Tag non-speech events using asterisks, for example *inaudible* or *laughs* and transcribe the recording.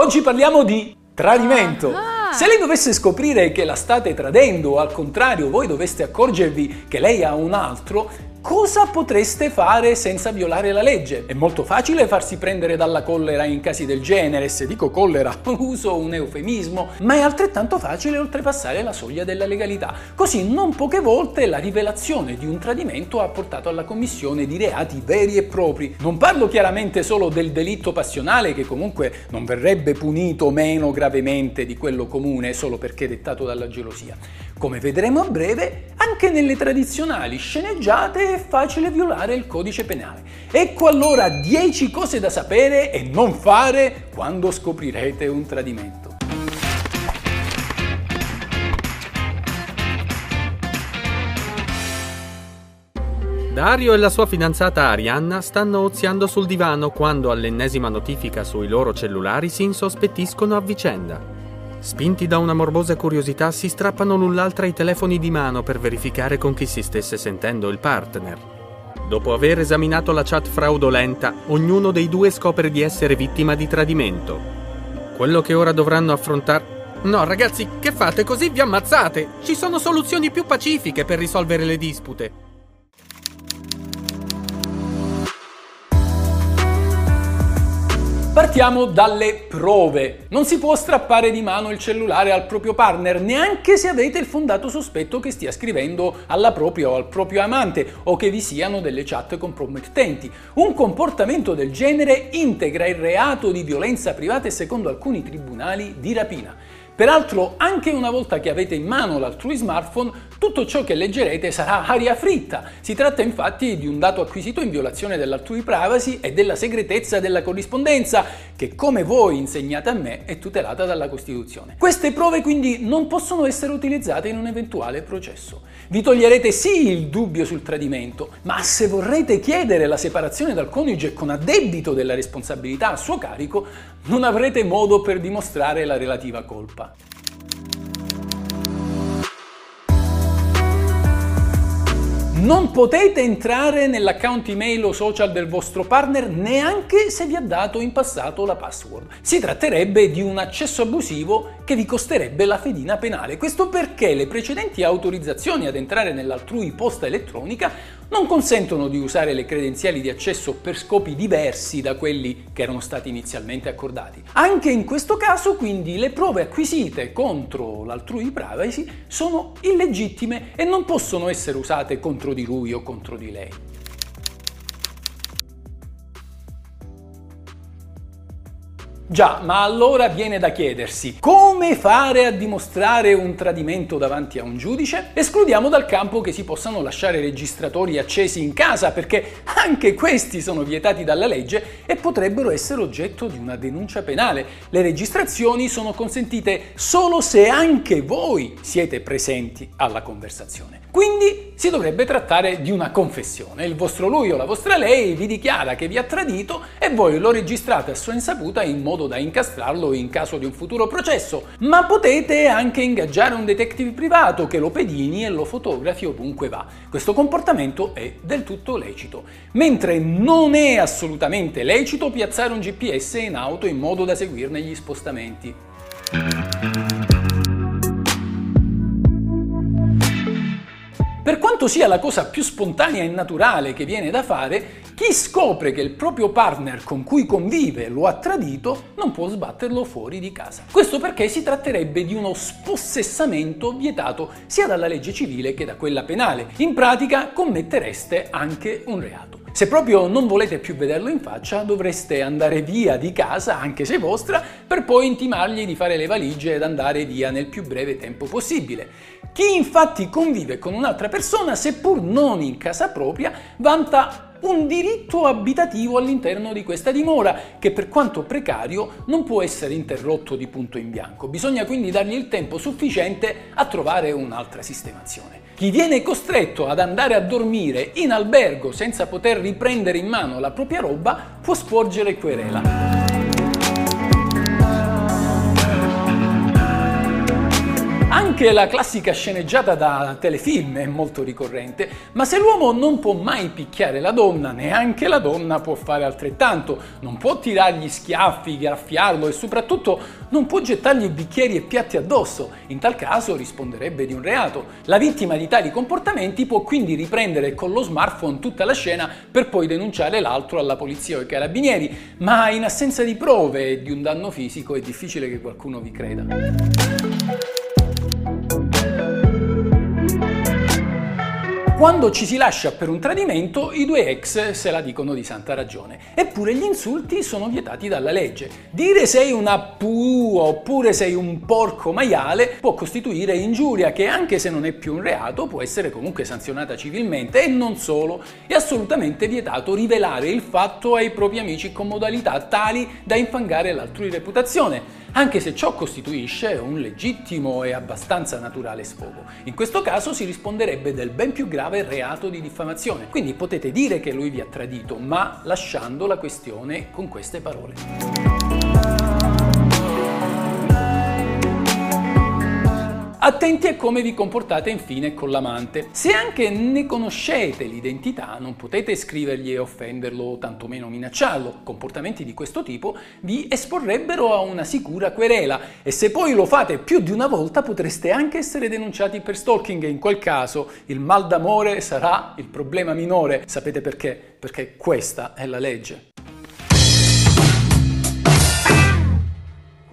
Oggi parliamo di tradimento. Ah. Se lei dovesse scoprire che la state tradendo o al contrario voi doveste accorgervi che lei ha un altro, Cosa potreste fare senza violare la legge? È molto facile farsi prendere dalla collera in casi del genere, se dico collera *laughs* uso un eufemismo, ma è altrettanto facile oltrepassare la soglia della legalità. Così non poche volte la rivelazione di un tradimento ha portato alla commissione di reati veri e propri. Non parlo chiaramente solo del delitto passionale che comunque non verrebbe punito meno gravemente di quello comune solo perché dettato dalla gelosia. Come vedremo a breve, anche nelle tradizionali sceneggiate è facile violare il codice penale. Ecco allora 10 cose da sapere e non fare quando scoprirete un tradimento. Dario e la sua fidanzata Arianna stanno oziando sul divano quando all'ennesima notifica sui loro cellulari si insospettiscono a vicenda. Spinti da una morbosa curiosità si strappano l'un l'altra i telefoni di mano per verificare con chi si stesse sentendo il partner. Dopo aver esaminato la chat fraudolenta, ognuno dei due scopre di essere vittima di tradimento. Quello che ora dovranno affrontare... No ragazzi, che fate così vi ammazzate? Ci sono soluzioni più pacifiche per risolvere le dispute. Partiamo dalle prove. Non si può strappare di mano il cellulare al proprio partner, neanche se avete il fondato sospetto che stia scrivendo alla propria o al proprio amante o che vi siano delle chat compromettenti. Un comportamento del genere integra il reato di violenza privata e secondo alcuni tribunali di rapina. Peraltro, anche una volta che avete in mano l'altrui smartphone, tutto ciò che leggerete sarà aria fritta. Si tratta infatti di un dato acquisito in violazione dell'altrui privacy e della segretezza della corrispondenza, che come voi insegnate a me è tutelata dalla Costituzione. Queste prove quindi non possono essere utilizzate in un eventuale processo. Vi toglierete sì il dubbio sul tradimento, ma se vorrete chiedere la separazione dal coniuge con addebito della responsabilità a suo carico, non avrete modo per dimostrare la relativa colpa. Non potete entrare nell'account email o social del vostro partner neanche se vi ha dato in passato la password. Si tratterebbe di un accesso abusivo che vi costerebbe la fedina penale. Questo perché le precedenti autorizzazioni ad entrare nell'altrui posta elettronica non consentono di usare le credenziali di accesso per scopi diversi da quelli che erano stati inizialmente accordati. Anche in questo caso, quindi, le prove acquisite contro l'altrui privacy sono illegittime e non possono essere usate contro di lui o contro di lei. Già, ma allora viene da chiedersi come fare a dimostrare un tradimento davanti a un giudice? Escludiamo dal campo che si possano lasciare registratori accesi in casa perché anche questi sono vietati dalla legge e potrebbero essere oggetto di una denuncia penale. Le registrazioni sono consentite solo se anche voi siete presenti alla conversazione. Quindi si dovrebbe trattare di una confessione. Il vostro lui o la vostra lei vi dichiara che vi ha tradito e voi lo registrate a sua insaputa in modo da incastrarlo in caso di un futuro processo. Ma potete anche ingaggiare un detective privato che lo pedini e lo fotografi ovunque va. Questo comportamento è del tutto lecito. Mentre non è assolutamente lecito piazzare un GPS in auto in modo da seguirne gli spostamenti. Per quanto sia la cosa più spontanea e naturale che viene da fare, chi scopre che il proprio partner con cui convive lo ha tradito non può sbatterlo fuori di casa. Questo perché si tratterebbe di uno spossessamento vietato sia dalla legge civile che da quella penale. In pratica commettereste anche un reato. Se proprio non volete più vederlo in faccia, dovreste andare via di casa, anche se vostra, per poi intimargli di fare le valigie ed andare via nel più breve tempo possibile. Chi infatti convive con un'altra persona, seppur non in casa propria, vanta un diritto abitativo all'interno di questa dimora, che per quanto precario non può essere interrotto di punto in bianco. Bisogna quindi dargli il tempo sufficiente a trovare un'altra sistemazione. Chi viene costretto ad andare a dormire in albergo senza poter riprendere in mano la propria roba può sporgere querela. Anche la classica sceneggiata da telefilm è molto ricorrente, ma se l'uomo non può mai picchiare la donna, neanche la donna può fare altrettanto, non può tirargli schiaffi, graffiarlo e soprattutto non può gettargli bicchieri e piatti addosso, in tal caso risponderebbe di un reato. La vittima di tali comportamenti può quindi riprendere con lo smartphone tutta la scena per poi denunciare l'altro alla polizia o ai carabinieri, ma in assenza di prove e di un danno fisico è difficile che qualcuno vi creda. Quando ci si lascia per un tradimento, i due ex se la dicono di santa ragione. Eppure gli insulti sono vietati dalla legge. Dire sei una pu oppure sei un porco maiale può costituire ingiuria che anche se non è più un reato può essere comunque sanzionata civilmente e non solo. È assolutamente vietato rivelare il fatto ai propri amici con modalità tali da infangare l'altrui reputazione anche se ciò costituisce un legittimo e abbastanza naturale sfogo. In questo caso si risponderebbe del ben più grave reato di diffamazione. Quindi potete dire che lui vi ha tradito, ma lasciando la questione con queste parole. Attenti a come vi comportate infine con l'amante. Se anche ne conoscete l'identità, non potete scrivergli e offenderlo o tantomeno minacciarlo. Comportamenti di questo tipo vi esporrebbero a una sicura querela e se poi lo fate più di una volta potreste anche essere denunciati per stalking e in quel caso il mal d'amore sarà il problema minore. Sapete perché? Perché questa è la legge.